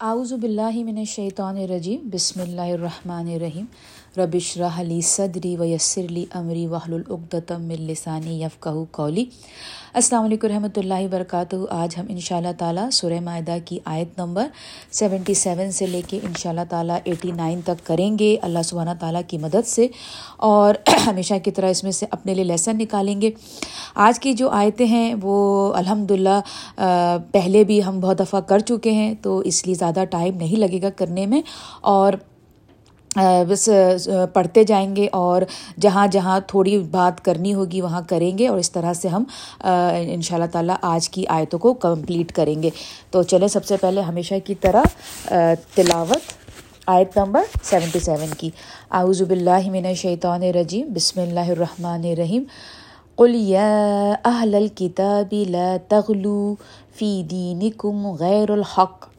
اعوذ باللہ من الشیطان الرجیم بسم اللہ الرحمن الرحیم۔ ربش رحلی صدری و یسرلی عمری وحل العقدم السانی یفقہ کولی السلام علیکم رحمۃ اللہ وبرکاتہ۔ آج ہم ان شاء اللہ تعالیٰ سورہ معدہ کی آیت نمبر سیونٹی سیون سے لے کے ان شاء اللہ تعالیٰ ایٹی نائن تک کریں گے۔ اللہ سبحانہ تعالیٰ کی مدد سے اور ہمیشہ کی طرح اس میں سے اپنے لیے لیسن نکالیں گے۔ آج کی جو آیتیں ہیں وہ الحمد للہ پہلے بھی ہم بہت دفعہ کر چکے ہیں تو اس لیے زیادہ ٹائم نہیں لگے گا کرنے میں۔ اور بس پڑھتے جائیں گے اور جہاں جہاں تھوڑی بات کرنی ہوگی وہاں کریں گے اور اس طرح سے ہم ان شاء اللہ تعالیٰ آج کی آیتوں کو کمپلیٹ کریں گے۔ تو چلیں سب سے پہلے ہمیشہ کی طرح تلاوت آیت نمبر سیونٹی سیون کی۔ اعوذ باللہ من الشیطان الرجیم، بسم اللہ الرحمن الرحیم۔ قل یا اہل الكتاب لا تغلو فی دینکم غیر الحق۔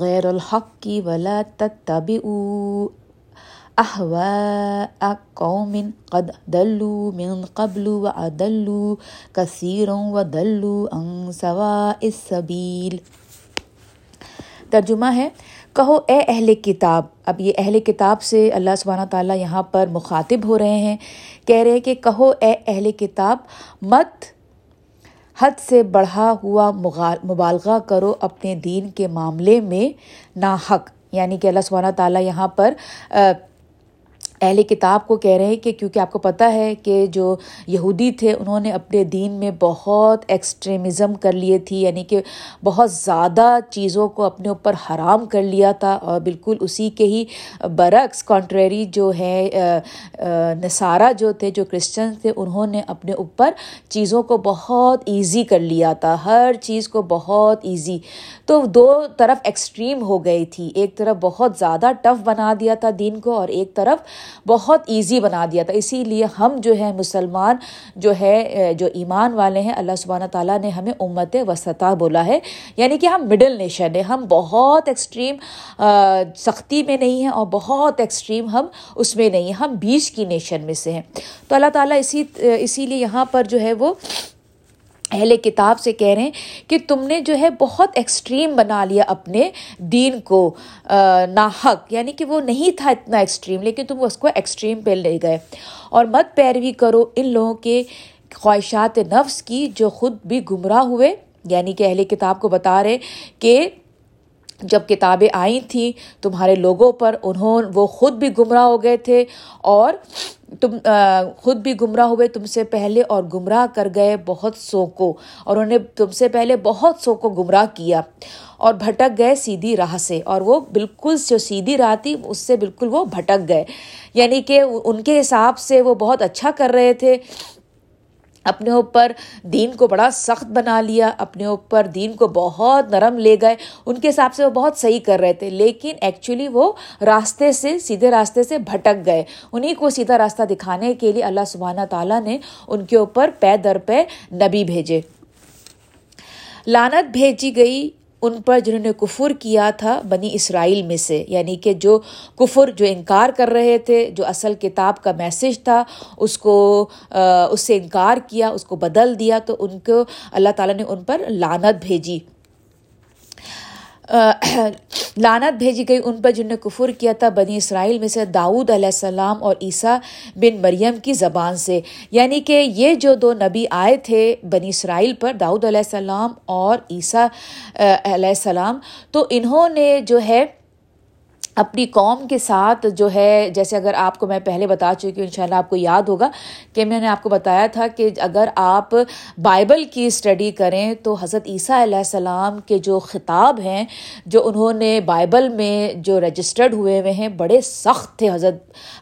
غیر الحق کی ولا تتبعوا احواء قوم قد دلوا من قبل وادلوا كثيرا ودلوا عن سواء السبيل۔ ترجمہ ہے، کہو اے اہل کتاب۔ اب یہ اہل کتاب سے اللہ سبحانہ تعالیٰ یہاں پر مخاطب ہو رہے ہیں، کہہ رہے کہ کہو اے اہل کتاب، مت حد سے بڑھا ہوا مبالغہ کرو اپنے دین کے معاملے میں ناحق یعنی کہ اللہ سبحانہ تعالیٰ یہاں پر اہل کتاب کو کہہ رہے ہیں کہ کیونکہ آپ کو پتہ ہے کہ جو یہودی تھے، انہوں نے اپنے دین میں بہت ایکسٹریمزم کر لیے تھی یعنی کہ بہت زیادہ چیزوں کو اپنے اوپر حرام کر لیا تھا اور بالکل اسی کے ہی برعکس کانٹریری جو ہے نصارہ جو تھے، جو کرسچن تھے، انہوں نے اپنے اوپر چیزوں کو بہت ایزی کر لیا تھا، ہر چیز کو بہت ایزی تو دو طرف ایکسٹریم ہو گئی تھی، ایک طرف بہت زیادہ ٹف بنا دیا تھا دین کو اور ایک طرف بہت ایزی بنا دیا تھا۔ اسی لیے ہم جو ہے مسلمان، جو ہے جو ایمان والے ہیں، اللہ سبحانہ تعالیٰ نے ہمیں امت وسطیٰ بولا ہے۔ یعنی کہ ہم مڈل نیشن ہیں۔ ہم بہت ایکسٹریم سختی میں نہیں ہیں اور بہت ایکسٹریم ہم اس میں نہیں ہیں۔ ہم بیچ کی نیشن میں سے ہیں۔ تو اللہ تعالیٰ اسی اسی لیے یہاں پر جو ہے وہ اہل کتاب سے کہہ رہے ہیں کہ تم نے جو ہے بہت ایکسٹریم بنا لیا اپنے دین کو ناحق یعنی کہ وہ نہیں تھا اتنا ایکسٹریم لیکن تم اس کو ایکسٹریم پہ لے گئے۔ اور مت پیروی کرو ان لوگوں کے خواہشات نفس کی جو خود بھی گمراہ ہوئے یعنی کہ اہل کتاب کو بتا رہے کہ جب کتابیں آئی تھیں تمہارے لوگوں پر، انہوں، وہ خود بھی گمراہ ہو گئے تھے اور تم خود بھی گمراہ ہوئے، تم سے پہلے اور گمراہ کر گئے بہت سو کو اور انہوں نے تم سے پہلے بہت سو کو گمراہ کیا اور بھٹک گئے سیدھی راہ سے، اور وہ بالکل جو سیدھی راہ تھی، اس سے بالکل وہ بھٹک گئے۔ یعنی کہ ان کے حساب سے وہ بہت اچھا کر رہے تھے۔ اپنے اوپر دین کو بڑا سخت بنا لیا، اپنے اوپر دین کو بہت نرم لے گئے۔ ان کے حساب سے وہ بہت صحیح کر رہے تھے، لیکن ایکچولی وہ راستے سے، سیدھے راستے سے بھٹک گئے۔ انہیں کو سیدھا راستہ دکھانے کے لیے اللہ سبحانہ تعالیٰ نے ان کے اوپر پے در پے نبی بھیجے۔ لانت بھیجی گئی ان پر جنہوں نے کفر کیا تھا بنی اسرائیل میں سے یعنی کہ جو کفر جو انکار کر رہے تھے، جو اصل کتاب کا میسج تھا، اس کو اس سے انکار کیا، اس کو بدل دیا، تو ان کو اللہ تعالیٰ نے ان پر لانت بھیجی۔ لانت بھیجی گئی ان پر جن نے کفر کیا تھا، بنی اسرائیل میں سے داؤد علیہ السلام اور عیسیٰ بن مریم کی زبان سے۔ یعنی کہ یہ جو دو نبی آئے تھے بنی اسرائیل پر، داؤد علیہ السلام اور عیسیٰ علیہ السلام، تو انہوں نے جو ہے اپنی قوم کے ساتھ جو ہے، جیسے اگر آپ کو میں پہلے بتا چکی ہوں ان شاء اللہ آپ کو یاد ہوگا کہ میں نے آپ کو بتایا تھا کہ اگر آپ بائبل کی اسٹڈی کریں تو حضرت عیسیٰ علیہ السلام کے جو خطاب ہیں، جو انہوں نے بائبل میں جو رجسٹرڈ ہوئے ہوئے ہیں، بڑے سخت تھے حضرت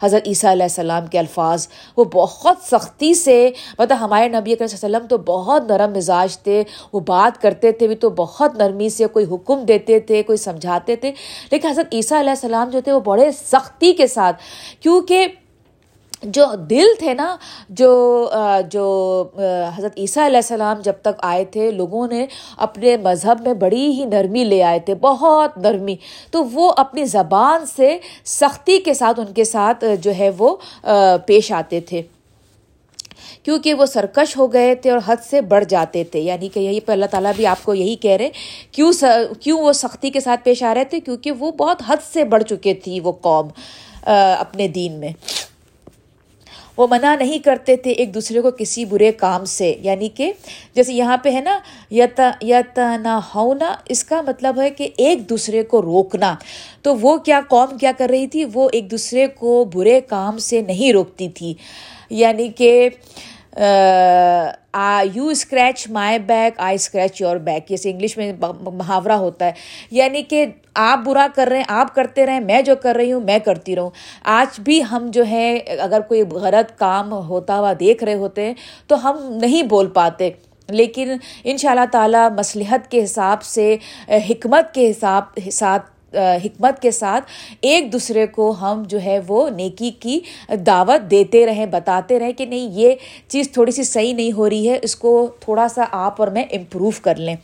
حضرت عیسیٰ علیہ السلام کے الفاظ۔ وہ بہت سختی سے مطلب ہمارے نبی صلی اللہ علیہ وسلم تو بہت نرم مزاج تھے، وہ بات کرتے تھے بھی تو بہت نرمی سے، کوئی حکم دیتے تھے، کوئی سمجھاتے تھے۔ لیکن حضرت عیسیٰ علیہ السلام جو تھے وہ بڑے سختی کے ساتھ، کیونکہ جو دل تھے نا، جو جو حضرت عیسیٰ علیہ السلام جب تک آئے تھے، لوگوں نے اپنے مذہب میں بڑی ہی نرمی لے آئے تھے، بہت نرمی۔ تو وہ اپنی زبان سے سختی کے ساتھ ان کے ساتھ جو ہے وہ پیش آتے تھے۔ کیونکہ وہ سرکش ہو گئے تھے اور حد سے بڑھ جاتے تھے۔ یعنی کہ یہی پہ اللہ تعالیٰ بھی آپ کو یہی کہہ رہے کیوں کیوں وہ سختی کے ساتھ پیش آ رہے تھے؟ کیونکہ وہ بہت حد سے بڑھ چکے تھی وہ قوم اپنے دین میں۔ وہ منع نہیں کرتے تھے ایک دوسرے کو کسی برے کام سے۔ یعنی کہ جیسے یہاں پہ ہے نا، یت یت نہ ہونا اس کا مطلب ہے کہ ایک دوسرے کو روکنا۔ تو وہ کیا قوم کیا کر رہی تھی؟ وہ ایک دوسرے کو برے کام سے نہیں روکتی تھی۔ یعنی کہ you scratch my back I scratch your back جیسے انگلش میں محاورہ ہوتا ہے۔ یعنی کہ آپ برا کر رہے ہیں، آپ کرتے رہیں میں جو کر رہی ہوں، میں کرتی رہوں۔ آج بھی ہم جو ہے اگر کوئی غلط کام ہوتا ہوا دیکھ رہے ہوتے ہیں، تو ہم نہیں بول پاتے۔ لیکن ان شاء اللہ تعالیٰ، مصلحت کے حساب سے، حکمت کے حساب ساتھ حکمت کے ساتھ ایک دوسرے کو ہم جو ہے وہ نیکی کی دعوت دیتے رہیں، بتاتے رہیں کہ نہیں، یہ چیز تھوڑی سی صحیح نہیں ہو رہی ہے، اس کو تھوڑا سا آپ اور میں امپروو کر لیں۔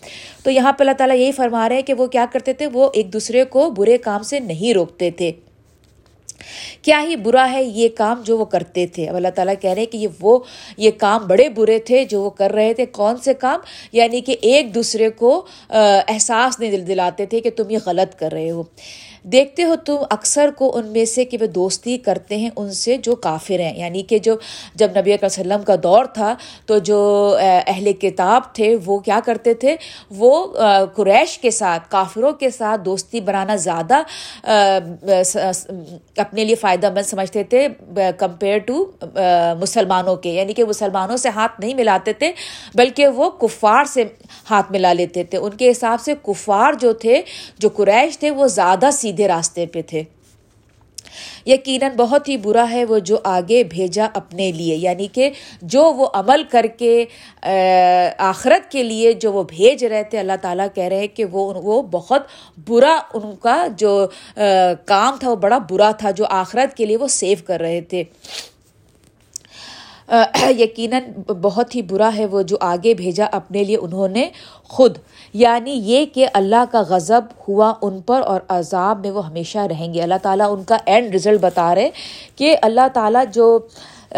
تو یہاں پہ اللہ تعالیٰ یہی فرما رہے ہیں کہ وہ کیا کرتے تھے؟ وہ ایک دوسرے کو برے کام سے نہیں روکتے تھے۔ کیا ہی برا ہے یہ کام جو وہ کرتے تھے؟ اب اللہ تعالیٰ کہہ رہے کہ یہ وہ یہ کام بڑے برے تھے جو وہ کر رہے تھے۔ کون سے کام؟ یعنی کہ ایک دوسرے کو احساس نہیں دل دلاتے تھے کہ تم یہ غلط کر رہے ہو۔ دیکھتے ہو تم اکثر کو ان میں سے کہ وہ دوستی کرتے ہیں ان سے جو کافر ہیں۔ یعنی کہ جو جب نبی علیہ وسلم کا دور تھا تو جو اہل کتاب تھے وہ کیا کرتے تھے؟ وہ قریش کے ساتھ، کافروں کے ساتھ دوستی بنانا زیادہ اپنے لیے فائدہ مند سمجھتے تھے کمپیئر ٹو مسلمانوں کے۔ یعنی کہ مسلمانوں سے ہاتھ نہیں ملاتے تھے، بلکہ وہ کفار سے ہاتھ ملا لیتے تھے۔ ان کے حساب سے کفار جو تھے، جو قریش تھے، وہ زیادہ سیدھے راستے پہ تھے۔ یقیناً بہت ہی برا ہے وہ جو آگے بھیجا اپنے لیے یعنی کہ جو وہ عمل کر کے آخرت کے لیے جو وہ بھیج رہے تھے، اللہ تعالیٰ کہہ رہے کہ وہ وہ بہت برا ان کا جو کام تھا، وہ بڑا برا تھا، جو آخرت کے لیے وہ سیو کر رہے تھے۔ یقیناً بہت ہی برا ہے وہ جو آگے بھیجا اپنے لیے انہوں نے خود۔ یعنی یہ کہ اللہ کا غضب ہوا ان پر اور عذاب میں وہ ہمیشہ رہیں گے۔ اللہ تعالیٰ ان کا اینڈ رزلٹ بتا رہے کہ اللہ تعالیٰ جو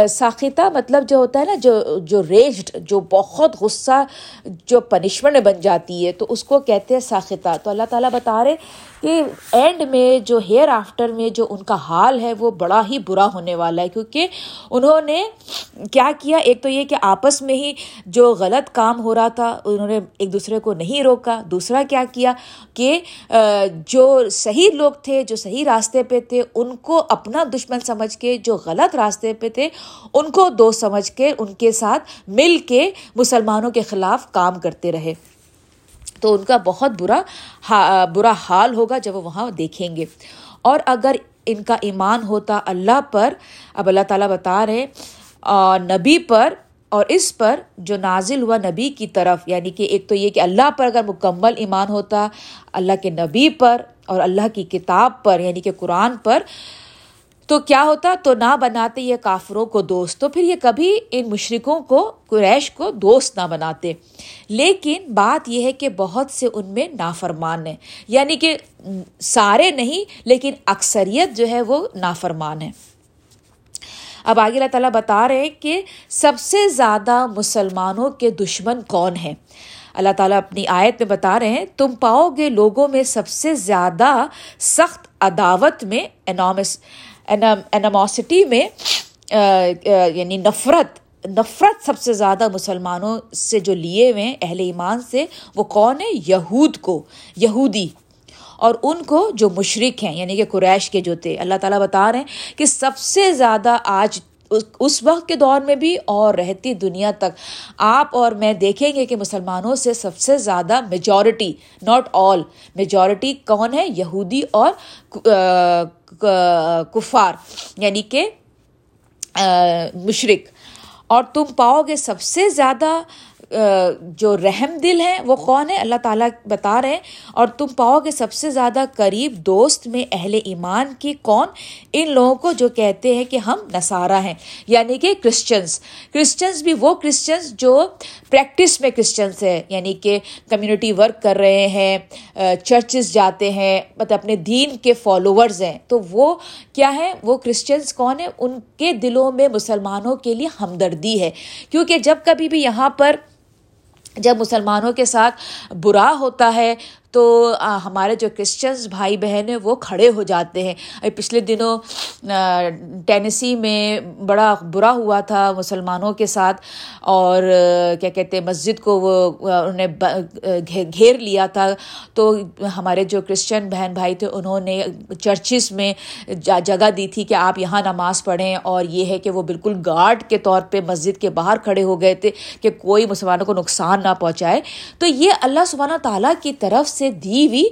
ساختہ مطلب جو ہوتا ہے نا، جو جو ریجڈ جو بہت غصہ، جو پنشمنٹ بن جاتی ہے، تو اس کو کہتے ہیں ساختہ تو اللہ تعالیٰ بتا رہے کہ اینڈ میں جو ہیئر آفٹر میں جو ان کا حال ہے وہ بڑا ہی برا ہونے والا ہے، کیونکہ انہوں نے کیا کیا؟ ایک تو یہ کہ آپس میں ہی جو غلط کام ہو رہا تھا، انہوں نے ایک دوسرے کو نہیں روکا۔ دوسرا کیا کیا؟ کہ جو صحیح لوگ تھے، جو صحیح راستے پہ تھے، ان کو اپنا دشمن سمجھ کے، جو غلط راستے پہ تھے، ان کو دوست سمجھ کے، ان کے ساتھ مل کے مسلمانوں کے خلاف کام کرتے رہے۔ تو ان کا بہت برا برا حال ہوگا جب وہ وہاں دیکھیں گے۔ اور اگر ان کا ایمان ہوتا اللہ پر، اب اللہ تعالیٰ بتا رہے نبی پر اور اس پر جو نازل ہوا نبی کی طرف یعنی کہ ایک تو یہ کہ اللہ پر اگر مکمل ایمان ہوتا، اللہ کے نبی پر اور اللہ کی کتاب پر یعنی کہ قرآن پر تو کیا ہوتا؟ تو نہ بناتے یہ کافروں کو دوست، تو پھر یہ کبھی ان مشرقوں کو، قریش کو دوست نہ بناتے۔ لیکن بات یہ ہے کہ بہت سے ان میں نافرمان ہیں۔ یعنی کہ سارے نہیں، لیکن اکثریت جو ہے وہ نافرمان ہے اب آگے اللہ تعالیٰ بتا رہے ہیں کہ سب سے زیادہ مسلمانوں کے دشمن کون ہیں؟ اللہ تعالیٰ اپنی آیت میں بتا رہے ہیں، تم پاؤ گے لوگوں میں سب سے زیادہ سخت عداوت میں انامس۔ انموسٹی میں یعنی نفرت نفرت سب سے زیادہ مسلمانوں سے جو لیے ہوئے ہیں اہل ایمان سے، وہ کون ہے؟ یہود کو، یہودی۔ اور ان کو جو مشرق ہیں یعنی کہ قریش کے جو تھے، اللہ تعالیٰ بتا رہے ہیں کہ سب سے زیادہ آج اس وقت کے دور میں بھی اور رہتی دنیا تک۔ آپ اور میں دیکھیں گے کہ مسلمانوں سے سب سے زیادہ میجورٹی ناٹ آل میجورٹی کون ہے؟ یہودی اور کفار یعنی کہ مشرق اور تم پاؤ گے سب سے زیادہ جو رحم دل ہیں، وہ کون ہے اللہ تعالیٰ بتا رہے ہیں۔ اور تم پاؤ گے سب سے زیادہ قریب دوست میں اہل ایمان کی کون؟ ان لوگوں کو جو کہتے ہیں کہ ہم نصارہ ہیں یعنی کہ کرسچنس کرسچنس بھی وہ کرسچنس جو پریکٹس میں کرسچنس ہے یعنی کہ کمیونٹی ورک کر رہے ہیں چرچز جاتے ہیں مطلب اپنے دین کے فالوورز ہیں۔ تو وہ کیا ہے وہ کرسچنس کون ہیں؟ ان کے دلوں میں مسلمانوں کے لیے ہمدردی ہے۔ کیونکہ جب کبھی بھی یہاں پر جب مسلمانوں کے ساتھ برا ہوتا ہے تو ہمارے جو کرسچنس بھائی بہن ہیں وہ کھڑے ہو جاتے ہیں۔ پچھلے دنوں ٹینیسی میں بڑا برا ہوا تھا مسلمانوں کے ساتھ۔ اور کیا کہتے ہیں، مسجد کو وہ انہوں نے گھیر لیا تھا۔ تو ہمارے جو کرسچن بہن بھائی تھے، انہوں نے چرچز میں جگہ دی تھی کہ آپ یہاں نماز پڑھیں۔ اور یہ ہے کہ وہ بالکل گارڈ کے طور پہ مسجد کے باہر کھڑے ہو گئے تھے کہ کوئی مسلمانوں کو نقصان نہ پہنچائے۔ تو یہ اللہ سبحانہ تعالیٰ کی طرف سے دی ہوئی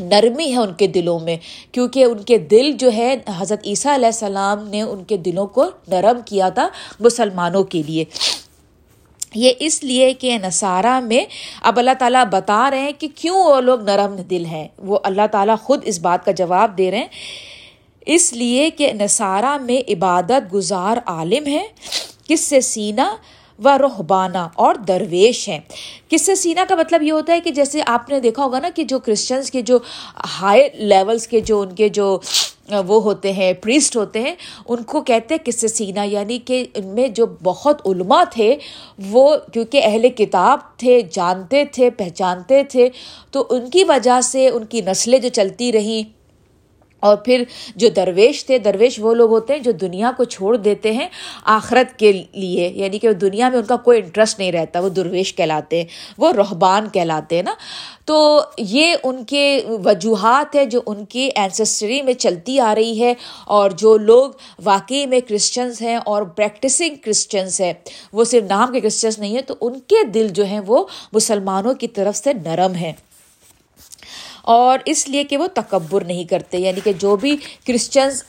نرمی ہے ان کے دلوں میں، کیونکہ ان کے دل جو ہے، حضرت عیسیٰ علیہ السلام نے ان کے دلوں کو نرم کیا تھا مسلمانوں کے لیے۔ یہ اس لیے کہ نصارہ میں اب اللہ تعالیٰ بتا رہے ہیں کہ کیوں وہ لوگ نرم دل ہیں۔ وہ اللہ تعالیٰ خود اس بات کا جواب دے رہے ہیں۔ اس لیے کہ نصارہ میں عبادت گزار عالم ہے۔ کس سے؟ سینہ و رحبانہ اور درویش ہیں۔ کس سے سینا کا مطلب یہ ہوتا ہے کہ جیسے آپ نے دیکھا ہوگا نا کہ جو کرسچنس کے جو ہائی لیولس کے جو ان کے جو، وہ ہوتے ہیں پریسٹ ہوتے ہیں، ان کو کہتے ہیں کس سے سینا یعنی کہ ان میں جو بہت علماء تھے، وہ کیونکہ اہل کتاب تھے، جانتے تھے، پہچانتے تھے، تو ان کی وجہ سے ان کی نسلیں جو چلتی رہیں۔ اور پھر جو درویش تھے، درویش وہ لوگ ہوتے ہیں جو دنیا کو چھوڑ دیتے ہیں آخرت کے لیے یعنی کہ دنیا میں ان کا کوئی انٹرسٹ نہیں رہتا، وہ درویش کہلاتے ہیں، وہ رحبان کہلاتے ہیں نا۔ تو یہ ان کے وجوہات ہے جو ان کی اینسسٹری میں چلتی آ رہی ہے اور جو لوگ واقعی میں کرسچنس ہیں اور پریکٹسنگ کرسچنس ہیں، وہ صرف نام کے کرسچنس نہیں ہیں، تو ان کے دل جو ہیں وہ مسلمانوں کی طرف سے نرم ہیں۔ اور اس لیے کہ وہ تکبر نہیں کرتے یعنی کہ جو بھی کرسچنس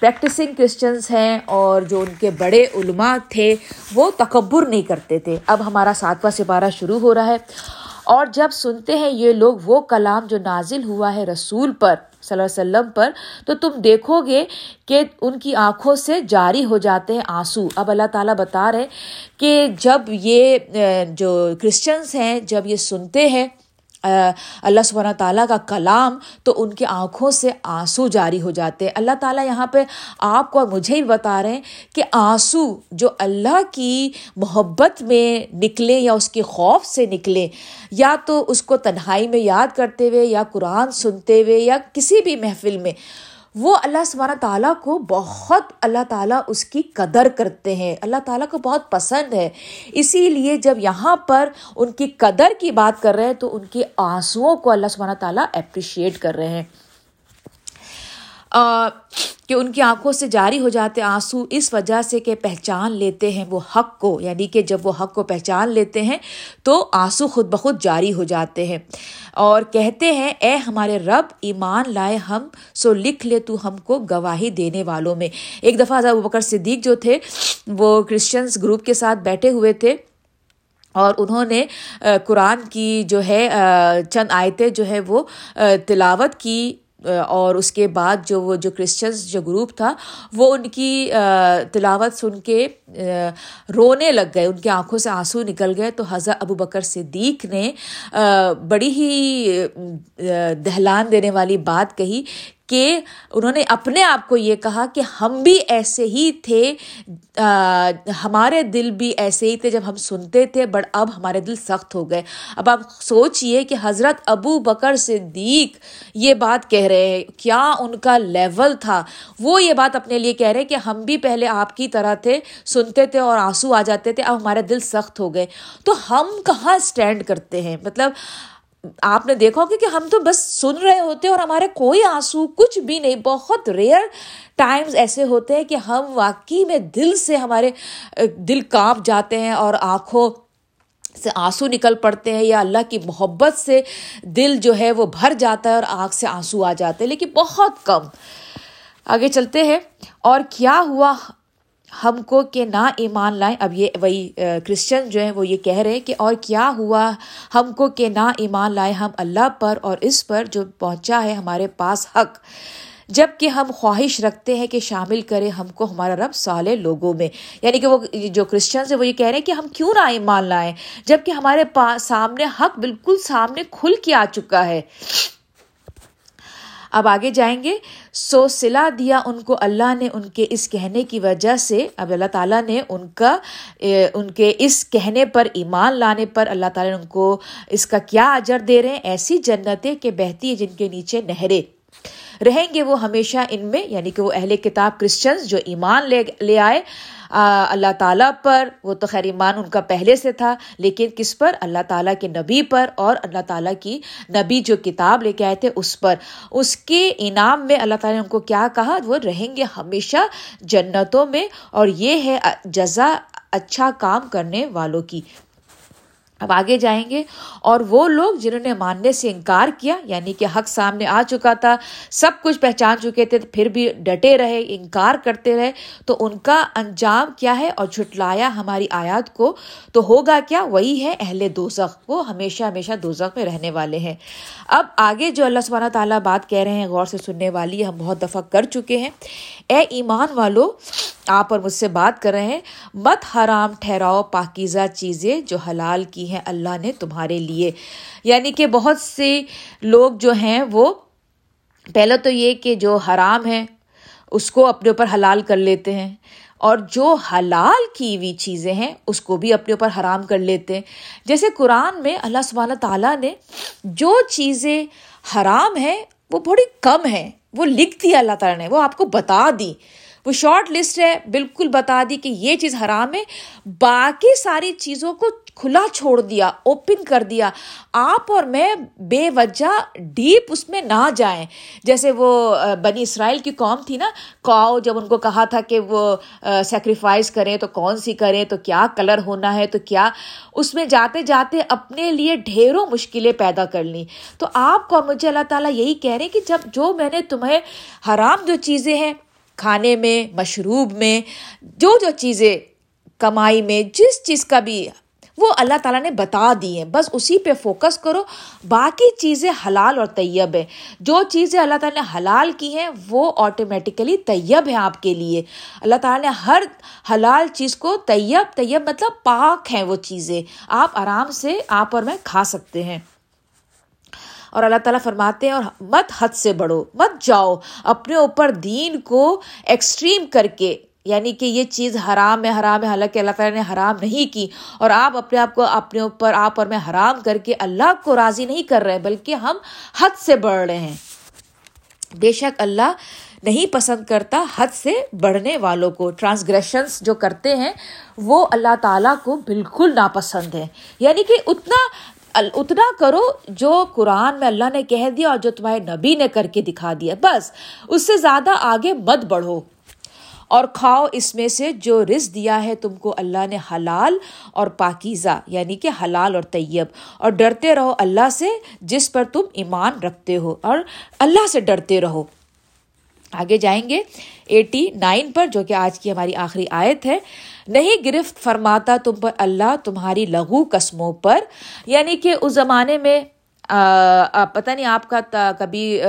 پریکٹسنگ کرسچنس ہیں اور جو ان کے بڑے علماء تھے، وہ تکبر نہیں کرتے تھے۔ اب ہمارا ساتواں سپارہ شروع ہو رہا ہے۔ اور جب سنتے ہیں یہ لوگ وہ کلام جو نازل ہوا ہے رسول پر، صلی اللہ علیہ وسلم پر، تو تم دیکھو گے کہ ان کی آنکھوں سے جاری ہو جاتے ہیں آنسو۔ اب اللہ تعالیٰ بتا رہے کہ جب یہ جو کرسچنس ہیں، جب یہ سنتے ہیں اللہ سبحانہ تعالیٰ کا کلام تو ان کی آنکھوں سے آنسو جاری ہو جاتے۔ ہیں اللہ تعالیٰ یہاں پہ آپ کو اور مجھے ہی بتا رہے ہیں کہ آنسو جو اللہ کی محبت میں نکلے یا اس کے خوف سے نکلے، یا تو اس کو تنہائی میں یاد کرتے ہوئے یا قرآن سنتے ہوئے یا کسی بھی محفل میں۔ وہ اللہ سبحانہ تعالیٰ کو بہت اللہ تعالیٰ اس کی قدر کرتے ہیں۔ اللہ تعالیٰ کو بہت پسند ہے۔ اسی لیے جب یہاں پر ان کی قدر کی بات کر رہے ہیں تو ان کے آنسوؤں کو اللہ سبحانہ تعالیٰ اپریشیٹ کر رہے ہیں۔ کہ ان کی آنکھوں سے جاری ہو جاتے آنسو اس وجہ سے کہ پہچان لیتے ہیں وہ حق کو یعنی کہ جب وہ حق کو پہچان لیتے ہیں تو آنسو خود بخود جاری ہو جاتے ہیں۔ اور کہتے ہیں، اے ہمارے رب، ایمان لائے ہم، سو لکھ لے تو ہم کو گواہی دینے والوں میں۔ ایک دفعہ ابو بکر صدیق جو تھے، وہ کرسچنس گروپ کے ساتھ بیٹھے ہوئے تھے۔ اور انہوں نے قرآن کی جو ہے چند آیتیں جو ہے وہ تلاوت کی۔ اور اس کے بعد جو وہ جو کرسچنس جو گروپ تھا، وہ ان کی تلاوت سن کے رونے لگ گئے، ان کی آنکھوں سے آنسو نکل گئے۔ تو حضرت ابو بکر صدیق نے بڑی ہی دہلان دینے والی بات کہی کہ انہوں نے اپنے آپ کو یہ کہا کہ ہم بھی ایسے ہی تھے ہمارے دل بھی ایسے ہی تھے جب ہم سنتے تھے بٹ اب ہمارے دل سخت ہو گئے۔ اب آپ سوچئے کہ حضرت ابو بکر صدیق یہ بات کہہ رہے ہیں، کیا ان کا لیول تھا؟ وہ یہ بات اپنے لیے کہہ رہے کہ ہم بھی پہلے آپ کی طرح تھے، سنتے تھے اور آنسو آ جاتے تھے، اب ہمارے دل سخت ہو گئے۔ تو ہم کہاں اسٹینڈ کرتے ہیں؟ مطلب آپ نے دیکھا ہوگا کہ ہم تو بس سن رہے ہوتے اور ہمارے کوئی آنسو کچھ بھی نہیں، بہت ریئر ٹائمز ایسے ہوتے ہیں کہ ہم واقعی میں دل سے ہمارے، دل کانپ جاتے ہیں اور آنکھوں سے آنسو نکل پڑتے ہیں یا اللہ کی محبت سے دل جو ہے وہ بھر جاتا ہے اور آنکھ سے آنسو آ جاتے ہیں، لیکن بہت کم۔ آگے چلتے ہیں، اور کیا ہوا ہم کو کہ نہ ایمان لائیں۔ اب یہ وہی کرسچن جو ہیں، وہ یہ کہہ رہے ہیں کہ اور کیا ہوا؟ ہم کو کہ نہ ایمان لائیں ہم اللہ پر اور اس پر جو پہنچا ہے ہمارے پاس حق۔ جبکہ ہم خواہش رکھتے ہیں کہ شامل کرے ہم کو ہمارا رب سالے لوگوں میں۔ یعنی کہ وہ جو کرسچنس ہیں، وہ یہ کہہ رہے ہیں کہ ہم کیوں نہ ایمان لائیں؟ جبکہ ہمارے پاس سامنے حق بالکل سامنے کھل کے آ چکا ہے۔ اب آگے جائیں گے۔ سو سلا دیا ان کو اللہ نے ان کے اس کہنے کی وجہ سے۔ اب اللہ تعالیٰ نے ان کا ان کے اس کہنے پر ایمان لانے پر اللہ تعالیٰ نے ان کو اس کا کیا اجر دے رہے ہیں۔ ایسی جنتیں کہ بہتی ہے جن کے نیچے نہریں۔ رہیں گے وہ ہمیشہ ان میں یعنی کہ وہ اہل کتاب کرسچنس جو ایمان لے لے آئے اللہ تعالیٰ پر، وہ تو خیر ایمان ان کا پہلے سے تھا، لیکن کس پر؟ اللہ تعالیٰ کے نبی پر، اور اللہ تعالیٰ کی نبی جو کتاب لے کے آئے تھے اس پر۔ اس کے انعام میں اللہ تعالیٰ نے ان کو کیا کہا؟ وہ رہیں گے ہمیشہ جنتوں میں، اور یہ ہے جزا اچھا کام کرنے والوں کی۔ اب آگے جائیں گے۔ اور وہ لوگ جنہوں نے ماننے سے انکار کیا یعنی کہ حق سامنے آ چکا تھا، سب کچھ پہچان چکے تھے، پھر بھی ڈٹے رہے، انکار کرتے رہے، تو ان کا انجام کیا ہے؟ اور جھٹلایا ہماری آیات کو، تو ہوگا کیا؟ وہی ہے اہل دوزخ۔ وہ ہمیشہ ہمیشہ دوزخ میں رہنے والے ہیں۔ اب آگے جو اللہ سبحانہ تعالیٰ بات کہہ رہے ہیں، غور سے سننے والی، ہم بہت دفعہ کر چکے ہیں۔ اے ایمان والو، آپ اور مجھ سے بات کر رہے ہیں۔ مت حرام ٹھہراؤ پاکیزہ چیزیں جو حلال کی ہیں اللہ نے تمہارے لیے۔ یعنی کہ بہت سے لوگ جو ہیں وہ پہلے تو یہ کہ جو حرام ہے اس کو اپنے اوپر حلال کر لیتے ہیں۔ اور جو حلال کی ہوئی چیزیں ہیں، اس کو بھی اپنے اوپر حرام کر لیتے ہیں۔ جیسے قرآن میں اللہ سبحانہ تعالیٰ نے جو چیزیں حرام ہیں، وہ بڑی کم ہیں۔ وہ لکھ دی اللہ تعالیٰ نے وہ آپ کو بتا دی۔ وہ شارٹ لسٹ ہے، بالکل بتا دی کہ یہ چیز حرام ہے۔ باقی ساری چیزوں کو کھلا چھوڑ دیا اوپن کر دیا۔ آپ اور میں بے وجہ ڈیپ اس میں نہ جائیں۔ جیسے وہ بنی اسرائیل کی قوم تھی نا، کاؤ جب ان کو کہا تھا کہ وہ سیکریفائز کریں تو کون سی کریں، تو کیا کلر ہونا ہے، تو کیا۔ اس میں جاتے جاتے اپنے لیے ڈھیروں مشکلیں پیدا کر لیں۔ تو آپ کو اور مجھے اللہ تعالیٰ یہی کہہ رہے ہیں کہ جب جو میں نے تمہیں حرام جو چیزیں ہیں کھانے میں، مشروب میں، جو جو چیزیں کمائی میں، جس چیز کا بھی وہ اللہ تعالیٰ نے بتا دی ہیں۔ بس اسی پہ فوکس کرو۔ باقی چیزیں حلال اور طیب ہیں۔ جو چیزیں اللہ تعالیٰ نے حلال کی ہیں، وہ آٹومیٹیکلی طیب ہیں آپ کے لیے۔ اللہ تعالیٰ نے ہر حلال چیز کو طیب طیب مطلب پاک ہیں وہ چیزیں۔ آپ آرام سے، آپ اور میں کھا سکتے ہیں۔ اور اللہ تعالیٰ فرماتے ہیں اور مت حد سے بڑھو، مت جاؤ، اپنے اوپر دین کو ایکسٹریم کر کے یعنی کہ یہ چیز حرام ہے حرام ہے، حالانکہ اللہ تعالیٰ نے حرام نہیں کی، اور آپ اپنے آپ کو اپنے اوپر، آپ اور میں حرام کر کے اللہ کو راضی نہیں کر رہے، بلکہ ہم حد سے بڑھ رہے ہیں۔ بے شک اللہ نہیں پسند کرتا حد سے بڑھنے والوں کو۔ ٹرانسگریشنس جو کرتے ہیں، وہ اللہ تعالیٰ کو بالکل ناپسند ہے یعنی کہ اتنا اتنا کرو جو قرآن میں اللہ نے کہہ دیا اور جو تمہارے نبی نے کر کے دکھا دیا۔ بس، اس سے زیادہ آگے مت بڑھو۔ اور کھاؤ اس میں سے جو رز دیا ہے تم کو اللہ نے حلال اور پاکیزہ یعنی کہ حلال اور طیب۔ اور ڈرتے رہو اللہ سے جس پر تم ایمان رکھتے ہو، اور اللہ سے ڈرتے رہو۔ آگے جائیں گے۔ ایٹی نائن پر جو کہ آج کی ہماری آخری آیت ہے، نہیں گرفت فرماتا تم پر اللہ تمہاری لغو قسموں پر۔ یعنی کہ اس زمانے میں پتہ نہیں آپ کا کبھی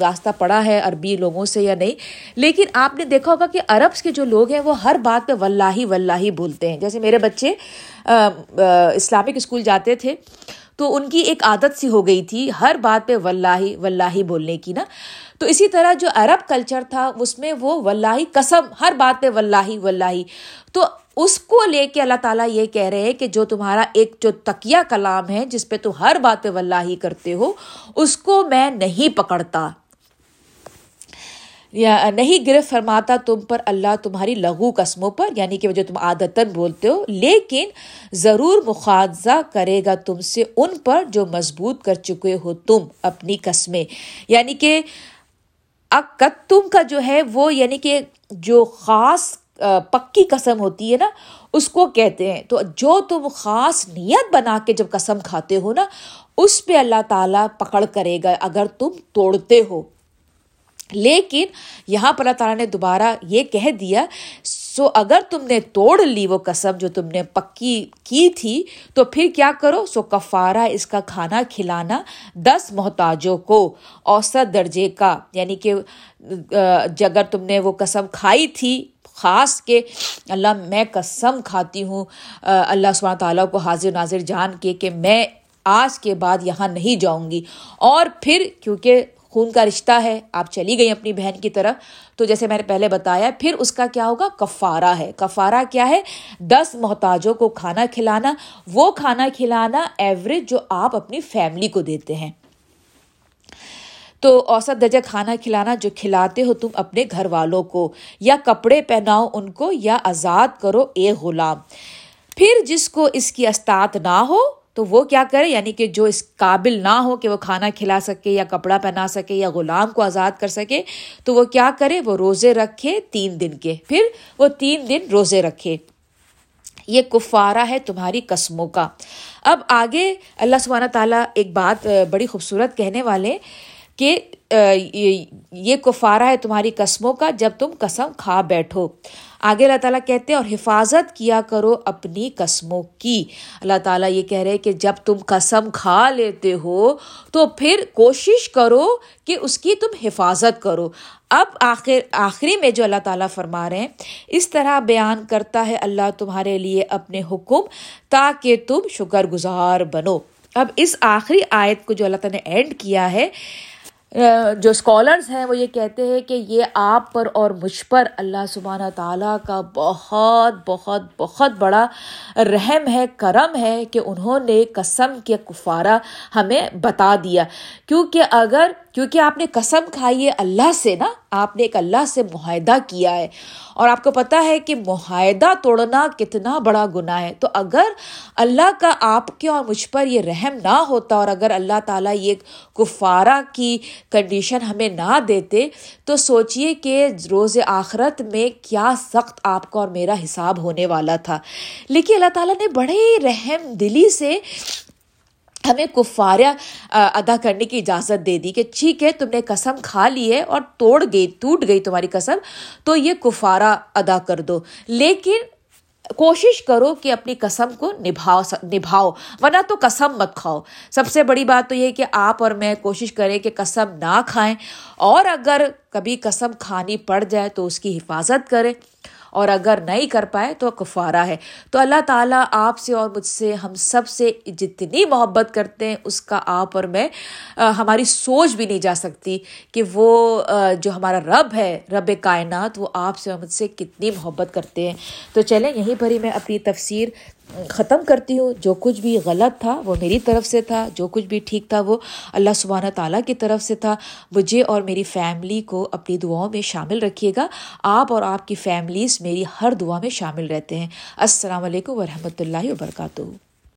راستہ پڑا ہے عربی لوگوں سے یا نہیں، لیکن آپ نے دیکھا ہوگا کہ عربس کے جو لوگ ہیں وہ ہر بات پہ ولہ ولہ بولتے ہیں۔ جیسے میرے بچے اسلامک اسکول جاتے تھے تو ان کی ایک عادت سی ہو گئی تھی ہر بات پہ ولہ ولہ بولنے کی نا۔ تو اسی طرح جو عرب کلچر تھا، اس میں وہ ولہ قسم، ہر بات پہ ولہ ولہ تو اس کو لے کے اللہ تعالیٰ یہ کہہ رہے ہیں کہ جو تمہارا ایک جو تکیہ کلام ہے، جس پہ تم ہر بات پہ ولہ کرتے ہو، اس کو میں نہیں پکڑتا۔ یا نہیں گرفت فرماتا تم پر اللہ تمہاری لغو قسموں پر یعنی کہ جو تم عادتاً بولتے ہو، لیکن ضرور مخاضہ کرے گا تم سے ان پر جو مضبوط کر چکے ہو تم اپنی قسمیں۔ یعنی کہ تم کا جو ہے وہ یعنی کہ جو خاص پکی قسم ہوتی ہے نا، اس کو کہتے ہیں۔ تو جو تم خاص نیت بنا کے جب قسم کھاتے ہو نا، اس پہ اللہ تعالیٰ پکڑ کرے گا۔ اگر تم توڑتے ہو لیکن یہاں پر اللہ تعالیٰ نے دوبارہ یہ کہہ دیا، سو اگر تم نے توڑ لی وہ قسم جو تم نے پکی کی تھی، تو پھر کیا کرو؟ سو کفارہ اس کا کھانا کھلانا دس محتاجوں کو، اوسط درجے کا۔ یعنی کہ اگر تم نے وہ قسم کھائی تھی، خاص کہ اللہ، میں قسم کھاتی ہوں۔ اللہ سبحانہ تعالیٰ کو حاضر ناظر جان کے کہ میں آج کے بعد یہاں نہیں جاؤں گی۔ اور پھر، کیونکہ خون کا رشتہ ہے، آپ چلی گئی اپنی بہن کی طرف۔ تو جیسے میں نے پہلے بتایا، پھر اس کا کیا ہوگا؟ کفارہ ہے۔ کفارہ کیا ہے؟ دس محتاجوں کو کھانا کھلانا۔ وہ کھانا کھلانا ایوریج جو آپ اپنی فیملی کو دیتے ہیں۔ تو اوسط درجہ کھانا کھلانا جو کھلاتے ہو تم اپنے گھر والوں کو، یا کپڑے پہناؤ ان کو، یا آزاد کرو اے غلام۔ پھر جس کو اس کی استاد نہ ہو تو وہ کیا کرے؟ یعنی کہ جو اس قابل نہ ہو کہ وہ کھانا کھلا سکے یا کپڑا پہنا سکے یا غلام کو آزاد کر سکے، تو وہ کیا کرے؟ وہ روزے رکھے تین دن کے۔ پھر وہ تین دن روزے رکھے۔ یہ کفارہ ہے تمہاری قسموں کا۔ اب آگے اللہ سبحانہ تعالیٰ ایک بات، بڑی خوبصورت کہنے والے کہ یہ کفارہ ہے تمہاری قسموں کا جب تم قسم کھا بیٹھو۔ آگے اللہ تعالیٰ کہتے ہیں اور حفاظت کیا کرو اپنی قسموں کی۔ اللہ تعالیٰ یہ کہہ رہے کہ جب تم قسم کھا لیتے ہو تو پھر کوشش کرو کہ اس کی تم حفاظت کرو۔ اب آخر، آخری میں جو اللہ تعالیٰ فرما رہے ہیں، اس طرح بیان کرتا ہے اللہ تمہارے لیے اپنے حکم تاکہ تم شکر گزار بنو۔ اب اس آخری آیت کو جو اللہ تعالیٰ نے اینڈ کیا ہے جو اسکالرس ہیں، وہ یہ کہتے ہیں کہ یہ آپ پر اور مجھ پر اللہ سبحانہ تعالیٰ کا بہت بہت بہت بڑا رحم ہے، کرم ہے کہ انہوں نے قسم کے کفارہ ہمیں بتا دیا۔ کیونکہ اگر کیونکہ آپ نے قسم کھائی ہے اللہ سے نا، آپ نے ایک اللہ سے معاہدہ کیا ہے۔ اور آپ کو پتہ ہے کہ معاہدہ توڑنا کتنا بڑا گناہ ہے۔ تو اگر اللہ کا آپ کے اور مجھ پر یہ رحم نہ ہوتا اور اگر اللہ تعالیٰ یہ کفارہ کی کنڈیشن ہمیں نہ دیتے، تو سوچیے کہ روز آخرت میں کیا سخت آپ کا اور میرا حساب ہونے والا تھا۔ لیکن اللہ تعالیٰ نے بڑے رحم دلی سے ہمیں کفارہ ادا کرنے کی اجازت دے دی کہ ٹھیک ہے، تم نے قسم کھا لی ہے اور توڑ گئی، ٹوٹ گئی تمہاری قسم، تو یہ کفارہ ادا کر دو۔ لیکن کوشش کرو کہ اپنی قسم کو نبھاؤ نبھاؤ، ورنہ تو قسم مت کھاؤ۔ سب سے بڑی بات تو یہ کہ آپ اور میں کوشش کریں کہ قسم نہ کھائیں، اور اگر کبھی قسم کھانی پڑ جائے تو اس کی حفاظت کریں۔ اور اگر نہیں کر پائے تو کفارہ ہے۔ تو اللہ تعالیٰ آپ سے اور مجھ سے، ہم سب سے جتنی محبت کرتے ہیں، اس کا آپ اور میں ہماری سوچ بھی نہیں جا سکتی کہ وہ جو ہمارا رب ہے، رب کائنات، وہ آپ سے اور مجھ سے کتنی محبت کرتے ہیں۔ تو چلیں، یہیں پر ہی میں اپنی تفسیر ختم کرتی ہوں، جو کچھ بھی غلط تھا وہ میری طرف سے تھا، جو کچھ بھی ٹھیک تھا وہ اللہ سبحانہ تعالیٰ کی طرف سے تھا۔ مجھے اور میری فیملی کو اپنی دعاؤں میں شامل رکھیے گا۔ آپ اور آپ کی فیملیز میری ہر دعا میں شامل رہتے ہیں۔ السلام علیکم ورحمۃ اللہ وبرکاتہ۔